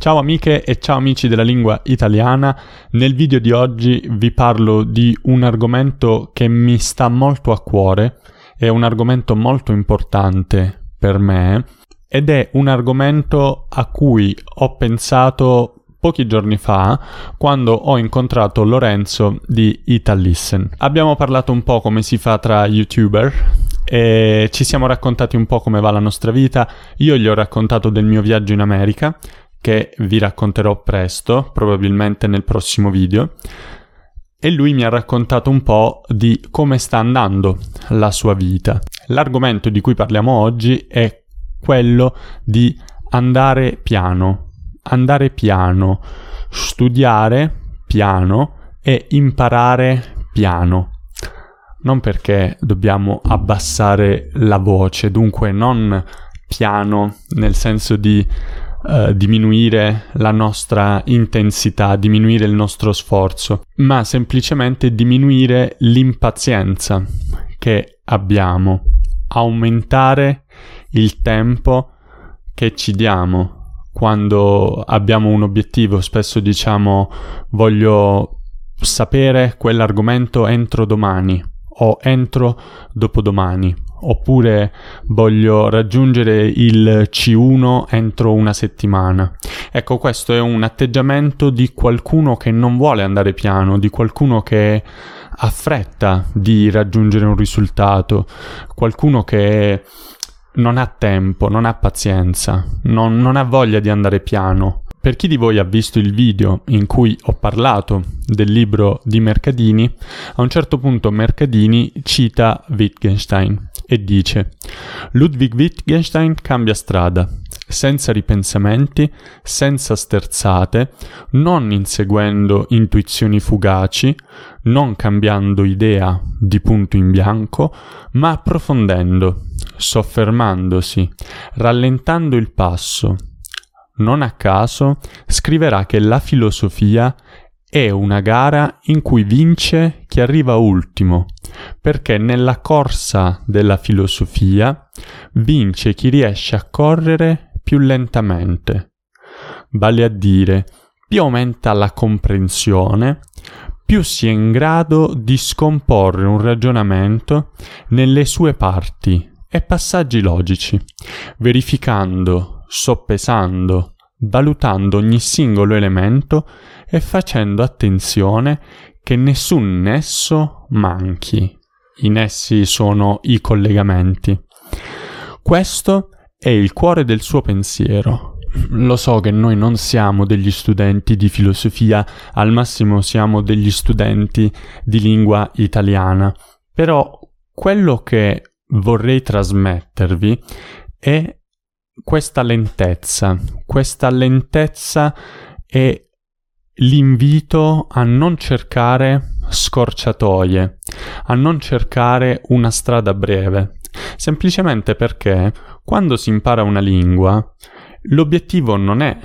Ciao amiche e ciao amici della lingua italiana, nel video di oggi vi parlo di un argomento che mi sta molto a cuore, è un argomento molto importante per me ed è un argomento a cui ho pensato pochi giorni fa quando ho incontrato Lorenzo di Itallisten. Abbiamo parlato un po' come si fa tra youtuber e ci siamo raccontati un po' come va la nostra vita. Io gli ho raccontato del mio viaggio in America che vi racconterò presto, probabilmente nel prossimo video. E lui mi ha raccontato un po' di come sta andando la sua vita. L'argomento di cui parliamo oggi è quello di andare piano, andare piano, studiare piano e imparare piano. Non perché dobbiamo abbassare la voce, dunque non piano nel senso di uh, diminuire la nostra intensità, diminuire il nostro sforzo, ma semplicemente diminuire l'impazienza che abbiamo, aumentare il tempo che ci diamo quando abbiamo un obiettivo. Spesso diciamo voglio sapere quell'argomento entro domani o entro dopodomani oppure voglio raggiungere il C1 entro una settimana. Ecco, questo è un atteggiamento di qualcuno che non vuole andare piano, di qualcuno che ha fretta di raggiungere un risultato, qualcuno che non ha tempo, non ha pazienza, non, non ha voglia di andare piano. Per chi di voi ha visto il video in cui ho parlato del libro di Mercadini, a un certo punto Mercadini cita Wittgenstein e dice Ludwig Wittgenstein cambia strada, senza ripensamenti, senza sterzate, non inseguendo intuizioni fugaci, non cambiando idea di punto in bianco, ma approfondendo, soffermandosi, rallentando il passo. Non a caso scriverà che la filosofia è una gara in cui vince chi arriva ultimo, perché nella corsa della filosofia vince chi riesce a correre più lentamente. Vale a dire, più aumenta la comprensione, più si è in grado di scomporre un ragionamento nelle sue parti e passaggi logici, verificando, soppesando, valutando ogni singolo elemento e facendo attenzione che nessun nesso manchi. I nessi sono i collegamenti. Questo è il cuore del suo pensiero. Lo so che noi non siamo degli studenti di filosofia, al massimo siamo degli studenti di lingua italiana, però quello che vorrei trasmettervi è questa lentezza, questa lentezza è l'invito a non cercare scorciatoie, a non cercare una strada breve, semplicemente perché quando si impara una lingua l'obiettivo non è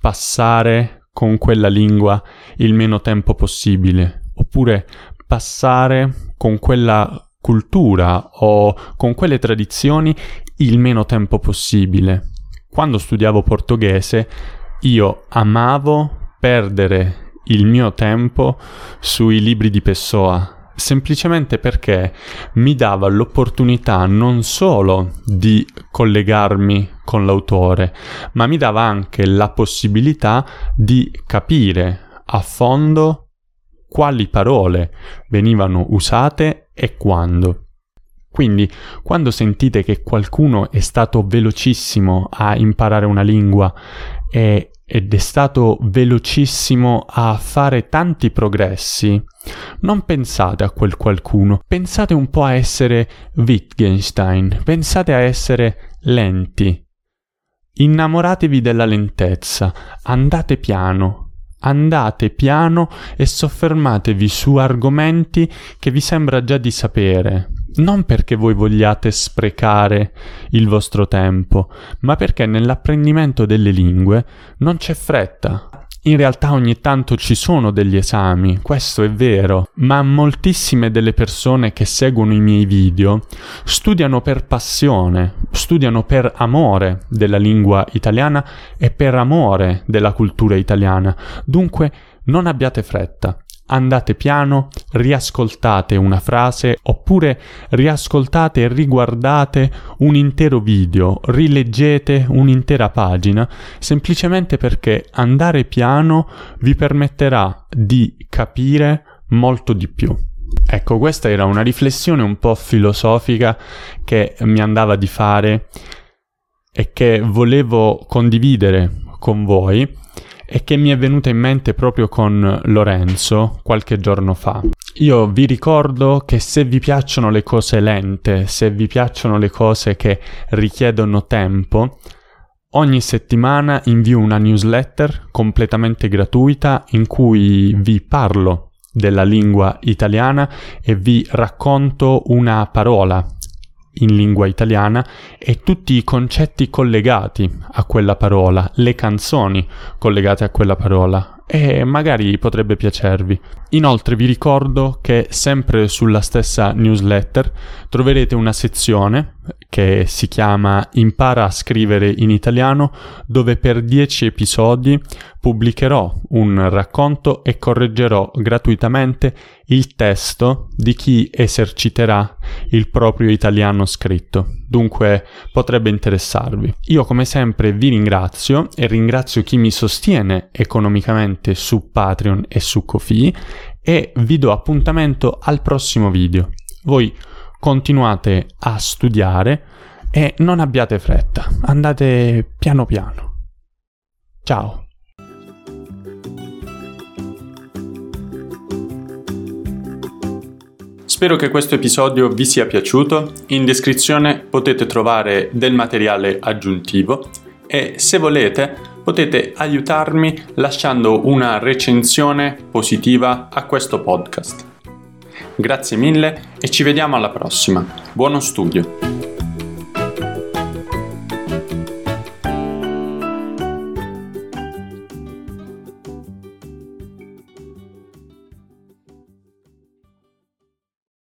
passare con quella lingua il meno tempo possibile, oppure passare con quella cultura o con quelle tradizioni il meno tempo possibile. Quando studiavo portoghese io amavo perdere il mio tempo sui libri di Pessoa, semplicemente perché mi dava l'opportunità non solo di collegarmi con l'autore, ma mi dava anche la possibilità di capire a fondo quali parole venivano usate e quando. Quindi, quando sentite che qualcuno è stato velocissimo a imparare una lingua e, ed è stato velocissimo a fare tanti progressi, non pensate a quel qualcuno, pensate un po' a essere Wittgenstein, pensate a essere lenti. Innamoratevi della lentezza, andate piano, andate piano e soffermatevi su argomenti che vi sembra già di sapere, non perché voi vogliate sprecare il vostro tempo, ma perché nell'apprendimento delle lingue non c'è fretta. In realtà ogni tanto ci sono degli esami, questo è vero, ma moltissime delle persone che seguono i miei video studiano per passione, studiano per amore della lingua italiana e per amore della cultura italiana. Dunque non abbiate fretta andate piano, riascoltate una frase oppure riascoltate e riguardate un intero video, rileggete un'intera pagina, semplicemente perché andare piano vi permetterà di capire molto di più. Ecco, questa era una riflessione un po' filosofica che mi andava di fare e che volevo condividere con voi e che mi è venuta in mente proprio con Lorenzo qualche giorno fa. Io vi ricordo che se vi piacciono le cose lente, se vi piacciono le cose che richiedono tempo, ogni settimana invio una newsletter completamente gratuita in cui vi parlo della lingua italiana e vi racconto una parola in lingua italiana e tutti i concetti collegati a quella parola, le canzoni collegate a quella parola e magari potrebbe piacervi. Inoltre vi ricordo che sempre sulla stessa newsletter troverete una sezione che si chiama Impara a scrivere in italiano dove per 10 episodi pubblicherò un racconto e correggerò gratuitamente il testo di chi eserciterà il proprio italiano scritto. Dunque potrebbe interessarvi. Io come sempre vi ringrazio e ringrazio chi mi sostiene economicamente su Patreon e su Kofi e vi do appuntamento al prossimo video. Voi continuate a studiare e non abbiate fretta, andate piano piano. Ciao! Spero che questo episodio vi sia piaciuto. In descrizione potete trovare del materiale aggiuntivo e se volete potete aiutarmi lasciando una recensione positiva a questo podcast. Grazie mille e ci vediamo alla prossima. Buono studio!